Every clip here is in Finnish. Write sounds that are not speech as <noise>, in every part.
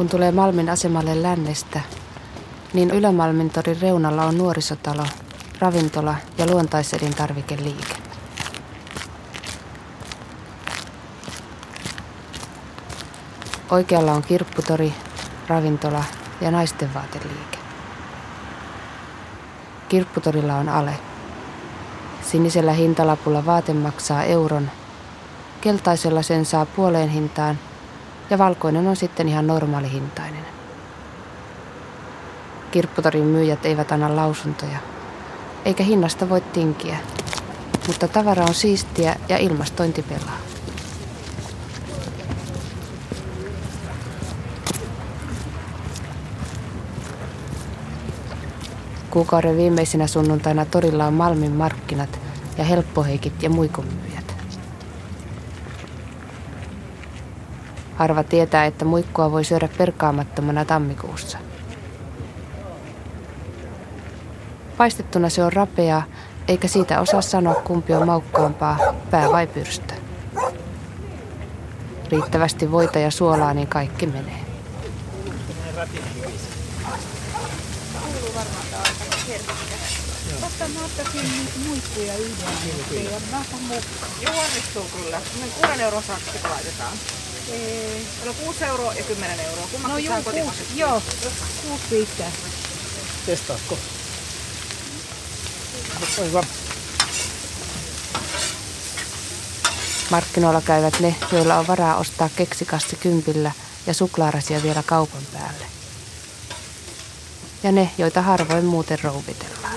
Kun tulee Malmin asemalle lännestä, niin Ylämalmin torin reunalla on nuorisotalo, ravintola ja luontaiselintarvikeliike. Oikealla on kirpputori, ravintola ja naisten vaateliike. Kirpputorilla on ale. Sinisellä hintalapulla vaate maksaa euron, keltaisella sen saa puoleen hintaan ja valkoinen on sitten ihan normaali hintainen. Kirpputorin myyjät eivät anna lausuntoja, eikä hinnasta voi tinkiä, mutta tavara on siistiä ja ilmastointi pelaa. Kuukauden viimeisenä sunnuntaina torilla on Malmin markkinat ja helppoheikit ja muikonmyyjät. Harva tietää, että muikkua voi syödä perkaamattomana tammikuussa. Paistettuna se on rapea, eikä siitä osaa sanoa kumpi on maukkaampaa, pää vai pyrstö. Riittävästi voita ja suolaa, niin kaikki menee. Totta mä ottaisin niitä muikkuja yhden. Mä otan mukaan. Joo, onnistuu kyllä. 6 euron sakki laitetaan. Ei. Meillä on 6 euroa ja 10 euroa. Kummaksi No saa juu, kuusi. kotimaiseksi? Joo, kuusi riittää. Testaatko? Oi hyvä. Markkinoilla käyvät ne, joilla on varaa ostaa keksikassi kympillä ja suklaarasia vielä kaupan päälle. Ja ne, joita harvoin muuten rouvitellaan.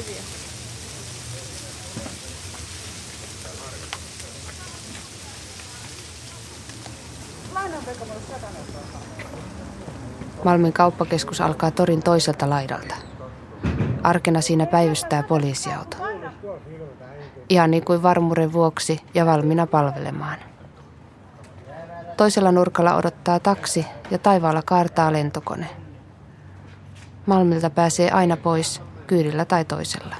Malmin kauppakeskus alkaa torin toiselta laidalta. Arkena siinä päivystää poliisiauto. Ihan niin kuin varmuuden vuoksi ja valmiina palvelemaan. Toisella nurkalla odottaa taksi ja taivaalla kaartaa lentokone. Malmilta pääsee aina pois, kyydillä tai toisella.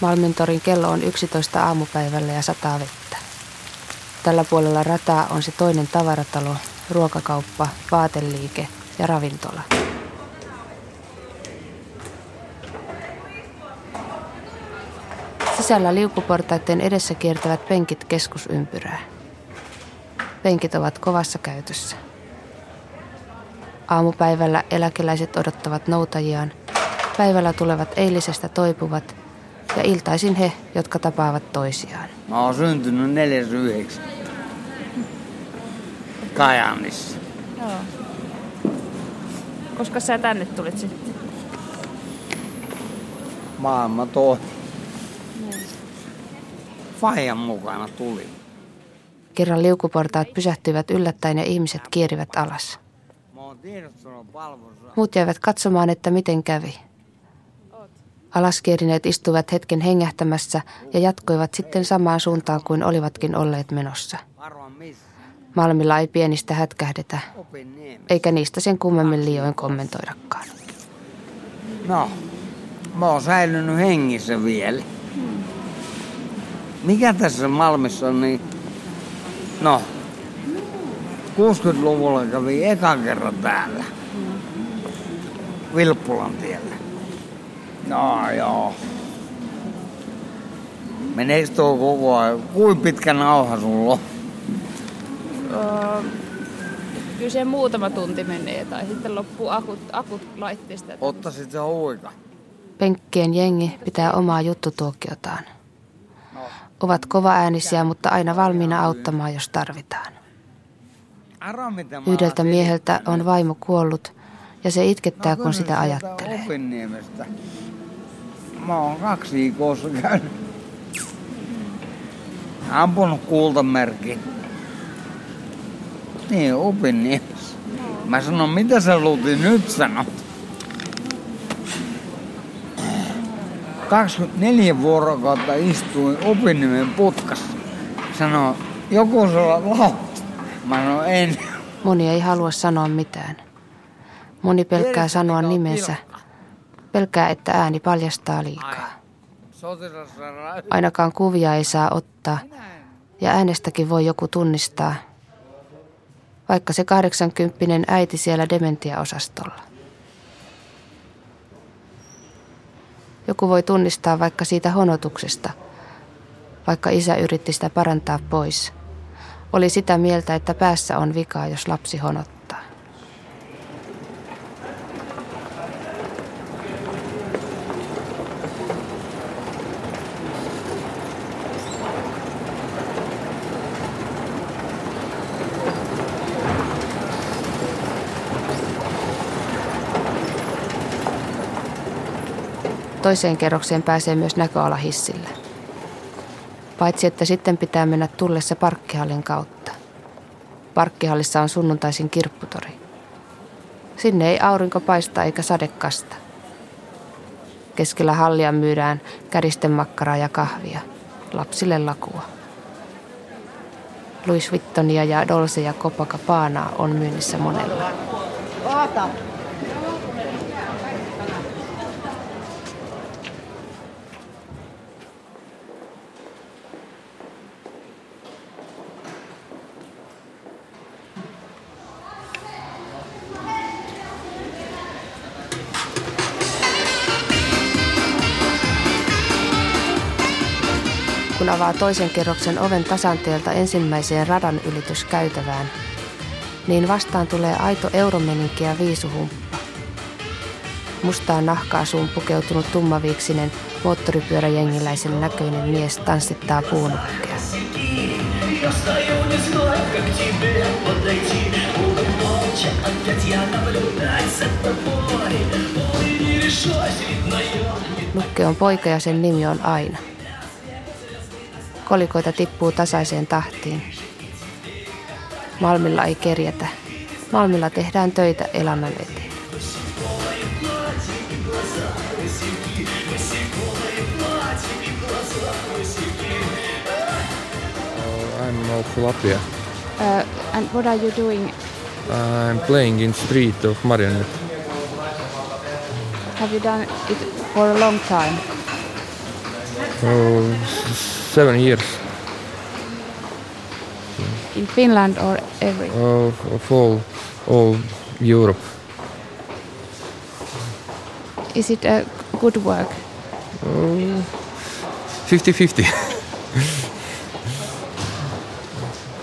Malmin torin kello on 11 aamupäivällä ja sataa vettä. Tällä puolella rataa on se toinen tavaratalo, ruokakauppa, vaateliike ja ravintola. Sisällä liukuportaiden edessä kiertävät penkit keskusympyrää. Penkit ovat kovassa käytössä. Aamupäivällä eläkeläiset odottavat noutajiaan. Päivällä tulevat eilisestä toipuvat ja iltaisin he, jotka tapaavat toisiaan. Mä oon syntynyt 49. Kajaanissa. Joo. Koska sä tänne tulit sitten? Maailma toi. Fajan mukana tuli. Kerran liukuportaat pysähtyivät yllättäen ja ihmiset kierivät alas. Muut jäivät katsomaan, että miten kävi. Alaskierineet istuivat hetken hengähtämässä ja jatkoivat sitten samaan suuntaan kuin olivatkin olleet menossa. Malmilla ei pienistä hätkähdetä, eikä niistä sen kummemmin liioin kommentoidakaan. No, mä oon säilynyt hengissä vielä. Mikä tässä Malmissa on niin... No, 60-luvulla kävi ekan kerran täällä. Vilppulan tiellä. No joo. Meneekö tuo koko ajan? Kuinka pitkä nauha sulla on? Öö, kyllä se muutama tunti menee tai sitten loppuu akut, akut laitteista. Ottaisit se huika. Penkkien jengi pitää omaa juttutuokiotaan. Ovat kovaäänisiä, mutta aina valmiina auttamaan, jos tarvitaan. Yhdeltä mieheltä on vaimo kuollut ja se itkettää, kun kyllä sitä ajattelee. Mä oon kaksi viikossa käynyt. Ampunut kultamerkki. Niin, Opinniemessä. Mä sanon, mitä sä luuti nyt sanot? 24 vuorokautta istuin Opinniemen putkassa. Sano, joku sulla lautta. Mä sanoin, en. Moni ei halua sanoa mitään. Moni pelkää sanoa nimensä. Pelkää, että ääni paljastaa liikaa. Ainakaan kuvia ei saa ottaa ja äänestäkin voi joku tunnistaa, vaikka se 80 äiti siellä dementiaosastolla. Joku voi tunnistaa vaikka siitä honotuksesta, vaikka isä yritti sitä parantaa pois. Oli sitä mieltä, että päässä on vikaa, jos lapsi honottaa. Toiseen kerrokseen pääsee myös näköalahissillä. Paitsi että sitten pitää mennä tullessa parkkihallin kautta. Parkkihallissa on sunnuntaisin kirpputori. Sinne ei aurinko paista eikä sadekasta. Keskellä hallia myydään käristemakkaraa ja kahvia. Lapsille lakua. Louis Vuittonia ja Dolce ja Copacabana on myynnissä monella. Vaata. Avaa toisen kerroksen oven tasanteelta ensimmäiseen radan ylityskäytävään, niin vastaan tulee aito euromeninki ja viisuhumppa. Mustaa nahkaa suun pukeutunut tummaviiksinen moottoripyöräjengiläisen näköinen mies tanssittaa puunukkea. Nukke on poika ja sen nimi on Aina. Kolikoita tippuu tasaiseen tahtiin. Malmilla ei kerjätä. Malmilla tehdään töitä elannon eteen. Uh, I'm of Latvia. Uh, and what are you doing? I'm playing in street of marionette. Have you done it for a long time? Oh, seven years In Finland or every? of, of all, all Europe. Is it a good work? 50-50. <laughs>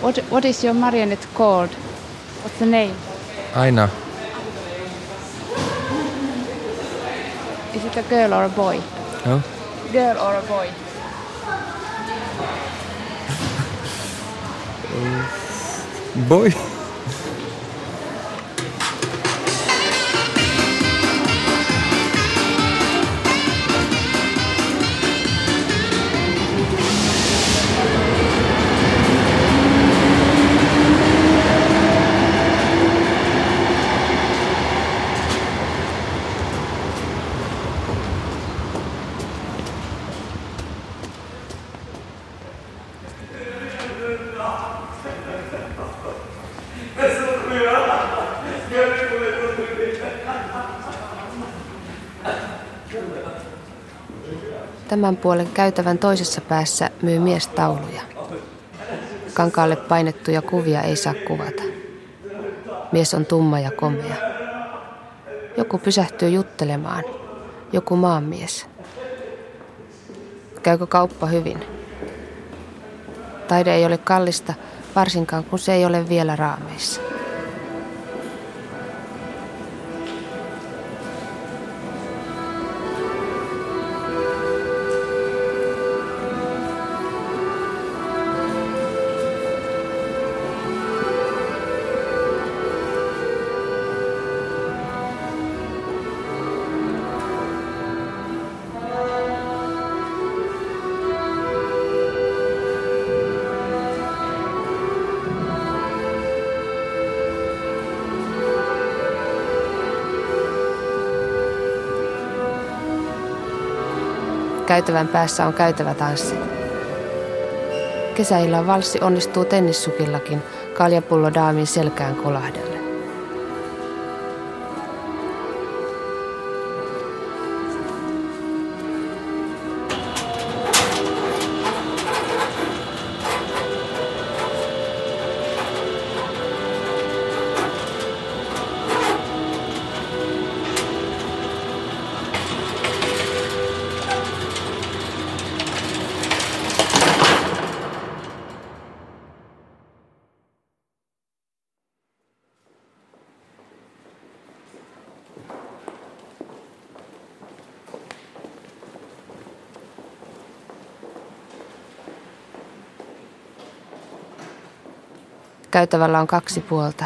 What What is your marionette called? What's the name? Aina. Is it a girl or a boy? No? Girl or a boy? Boy. Tämän puolen käytävän toisessa päässä myy mies tauluja. Kankaalle painettuja kuvia ei saa kuvata. Mies on tumma ja komea. Joku pysähtyy juttelemaan. Joku maanmies. Käykö kauppa hyvin? Taide ei ole kallista, varsinkaan kun se ei ole vielä raameissa. Käytävän päässä on käytävä tanssi. Kesäillan valssi onnistuu tennissukillakin kaljapullo daamin selkään kolahdelle. Käytävällä on kaksi puolta.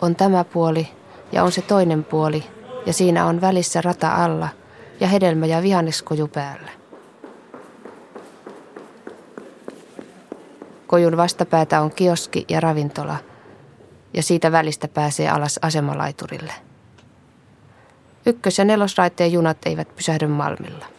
On tämä puoli ja on se toinen puoli, ja siinä on välissä rata alla ja hedelmä- ja vihanneskoju päällä. Kojun vastapäätä on kioski ja ravintola, ja siitä välistä pääsee alas asemalaiturille. Ykkös- ja nelosraiteen junat eivät pysähdy Malmilla.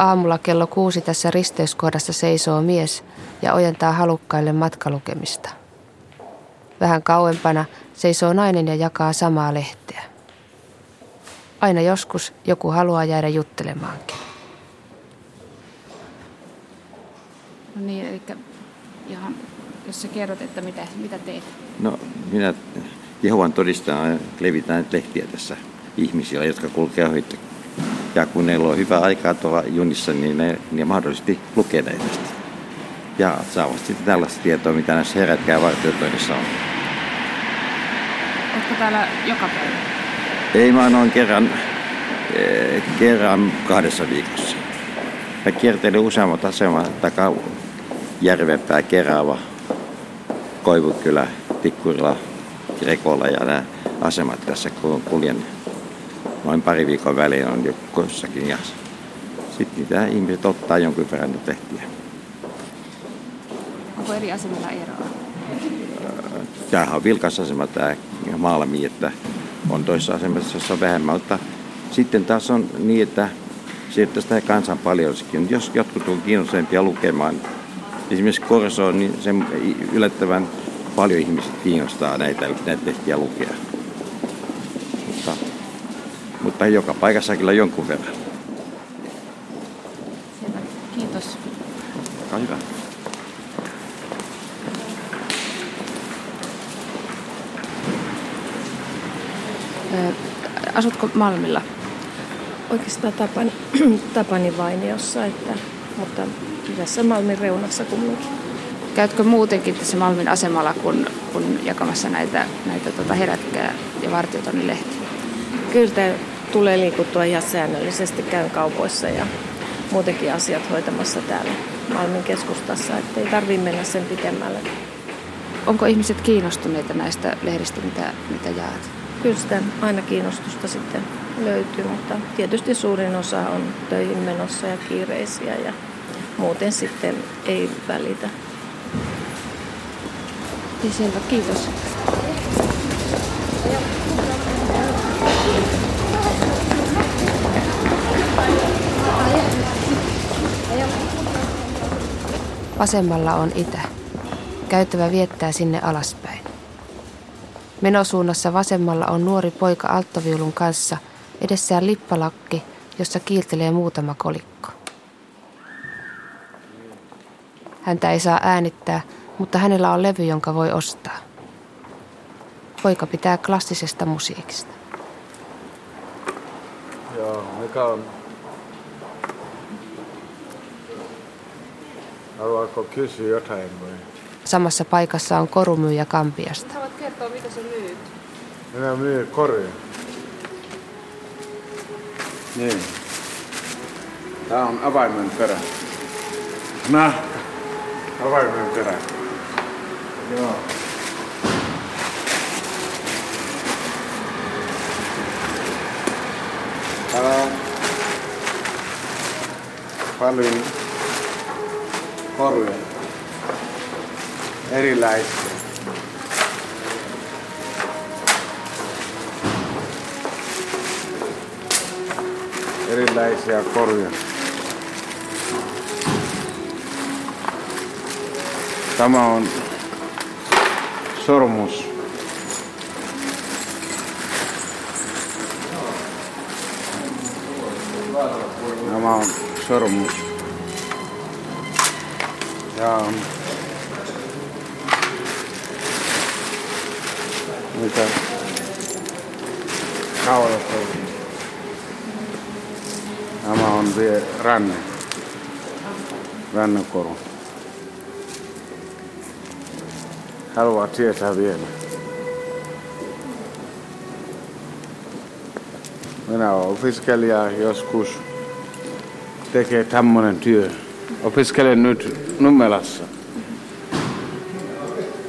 Aamulla kello kuusi tässä risteyskohdassa seisoo mies ja ojentaa halukkaille matkalukemista. Vähän kauempana seisoo nainen ja jakaa samaa lehteä. Aina joskus joku haluaa jäädä juttelemaankin. No niin, eli ihan, jos sä kerrot, että mitä, mitä teet. No, minä Jehovan todistaa levitään lehtiä tässä ihmisillä, jotka kulkee ohi. Ja kun ne on hyvä aikaa tuolla junissa, niin ne, ne mahdollisesti lukee näitä. Ja saavat sitten tällaista tietoa, mitä näissä herätkää vartiotoinnissa on. Oletko täällä joka päivä? Ei mä noin kerran, eh, kerran kahdessa viikossa. Mä kiertelin useammat asemat, takaa Järvenpää, Kerava, Koivukylä, Tikkurila, Rekola ja nämä asemat tässä kun kuljen noin pari viikon välein on jo jossakin ja sitten niitä ihmiset ottaa jonkun verran niitä lehtiä. Onko eri asemilla eroa? Tämähän on vilkas asema tämä Maalmi, että on toisessa asemassa, jossa on vähemmän, mutta sitten taas on niin, että sieltä sitä kansan paljon. Jos jotkut on kiinnostavia lukemaan, esimerkiksi Korso, niin se yllättävän paljon ihmiset kiinnostaa näitä, näitä lehtiä lukea. Mutta, mutta joka paikassa kyllä jonkun verran. Selvä. Kiitos. Olkaa hyvä. Asutko Malmilla? Oikeastaan Tapani, <clears throat> Tapani Vainiossa, että, mutta tässä Malmin reunassa kumminkin. Käytkö muutenkin tässä Malmin asemalla, kun, kun jakamassa näitä, näitä tota herätkää ja vartiotonnin lehtiä? Kyllä tulee liikuttua ihan säännöllisesti, käyn kaupoissa ja muutenkin asiat hoitamassa täällä Malmin keskustassa, että ei tarvitse mennä sen pitemmälle. Onko ihmiset kiinnostuneita näistä lehdistä, mitä, mitä jaat? Kyllä sitä aina kiinnostusta sitten löytyy, mutta tietysti suurin osa on töihin menossa ja kiireisiä ja muuten sitten ei välitä. Niin selvä, kiitos. Vasemmalla on itä. Käytävä viettää sinne alaspäin. Menosuunnassa vasemmalla on nuori poika alttoviulun kanssa, edessään lippalakki, jossa kiiltelee muutama kolikko. Häntä ei saa äänittää, mutta hänellä on levy, jonka voi ostaa. Poika pitää klassisesta musiikista. Joo, mikä on... Haluatko kysyä jotain vai? Samassa paikassa on korumyyjä Kampiasta. Haluat kertoa, mitä sä myyt? Minä myyn koria. Niin. Tää on avaimen perä. Nahka. Avaimen perä. Joo. Täällä on paljon koruja. Erilaisia. Erilaisia koruja. Tämä on sormus. Tämä on sormus. Ja mitä kaulat on. Tämä on vielä ranne. Rannekoru. Haluaa tietää vielä. Minä olen opiskelija joskus tekee tämmöinen työ. Opiskelen nyt Nummelassa.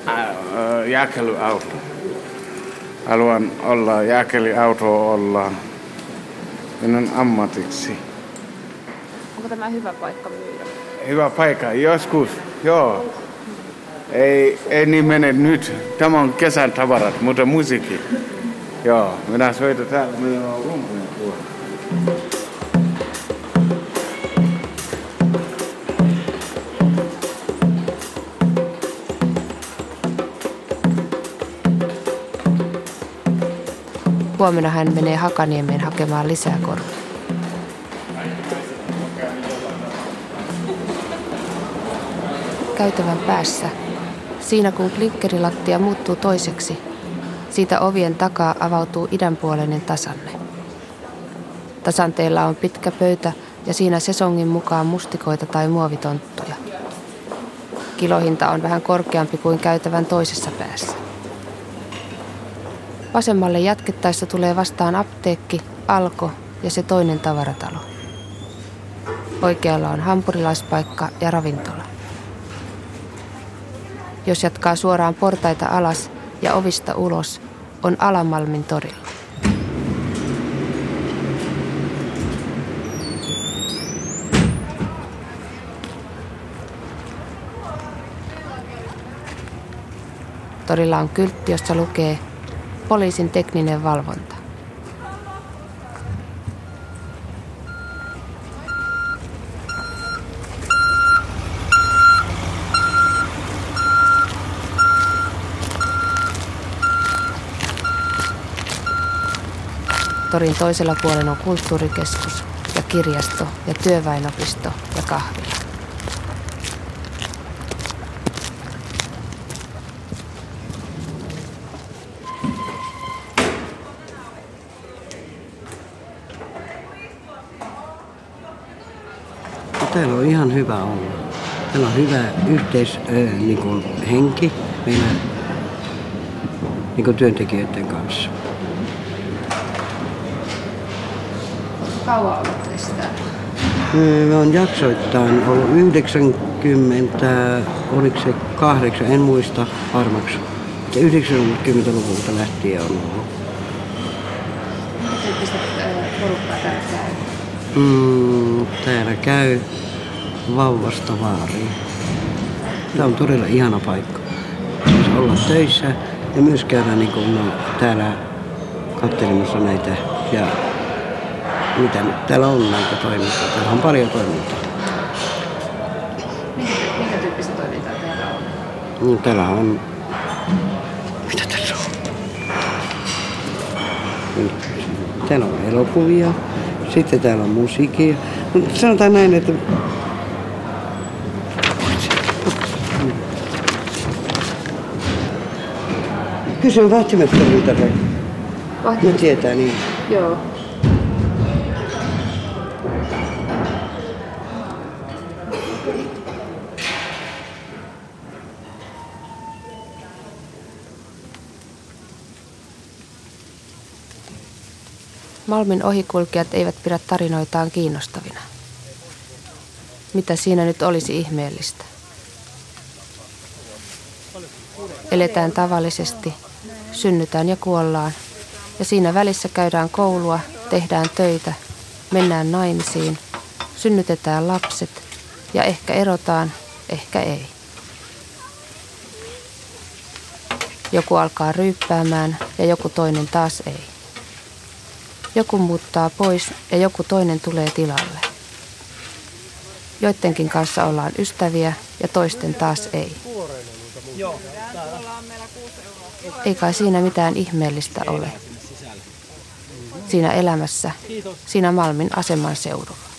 Ää, Jääkelyauto. Haluan olla jääkeliauto olla minun ammatiksi. Onko tämä hyvä paikka myydä? Hyvä paikka, joskus, joo. Ei, ei niin mene nyt. Tämä on kesän tavarat, mutta musiikki. Joo, minä soitan täällä, on rumpuja tuolla. Huomenna hän menee Hakaniemeen hakemaan lisää korvaa. Käytävän päässä, siinä kun klinkkerilattia muuttuu toiseksi, siitä ovien takaa avautuu idänpuoleinen tasanne. Tasanteella on pitkä pöytä ja siinä sesongin mukaan mustikoita tai muovitonttuja. Kilohinta on vähän korkeampi kuin käytävän toisessa päässä. Vasemmalle jatkettaessa tulee vastaan apteekki, alko ja se toinen tavaratalo. Oikealla on hampurilaispaikka ja ravintola. Jos jatkaa suoraan portaita alas ja ovista ulos, on Alamalmin torilla. Torilla on kyltti, jossa lukee poliisin tekninen valvonta. Torin toisella puolella on kulttuurikeskus ja kirjasto ja työväenopisto ja kahvila. Täällä on ihan hyvä olla. Täällä on hyvä yhteis, äh, niin kuin henki meillä niin kuin työntekijöiden kanssa. Kauan olet täällä? Mä oon jaksoittain ollut 90, oliko se kahdeksan, en muista varmaksi. 90-luvulta lähtien on ollut. Tyyppistä porukkaa täällä käy. Mm, täällä käy vauvasta vaariin. Tämä on todella ihana paikka. Siis olla töissä ja myös käydä niin kuin, no, täällä katselemassa näitä ja mitä nyt täällä on näitä toimintaa. Täällä on paljon toimintaa. Minkä, minkä tyyppistä toimintaa täällä on? Niin täällä on... Mitä tässä on? Täällä on elokuvia, sitten täällä on musiikkia. Mutta sanotaan näin, että Kysyn vahtimestarilta se. Ne tietää niin. Joo. Malmin ohikulkijat eivät pidä tarinoitaan kiinnostavina. Mitä siinä nyt olisi ihmeellistä? Eletään tavallisesti, synnytään ja kuollaan, ja siinä välissä käydään koulua, tehdään töitä, mennään naimisiin, synnytetään lapset ja ehkä erotaan, ehkä ei. Joku alkaa ryyppäämään ja joku toinen taas ei. Joku muuttaa pois ja joku toinen tulee tilalle. Joidenkin kanssa ollaan ystäviä ja toisten taas ei. Ei kai siinä mitään ihmeellistä ole. Siinä elämässä, siinä Malmin aseman seudulla.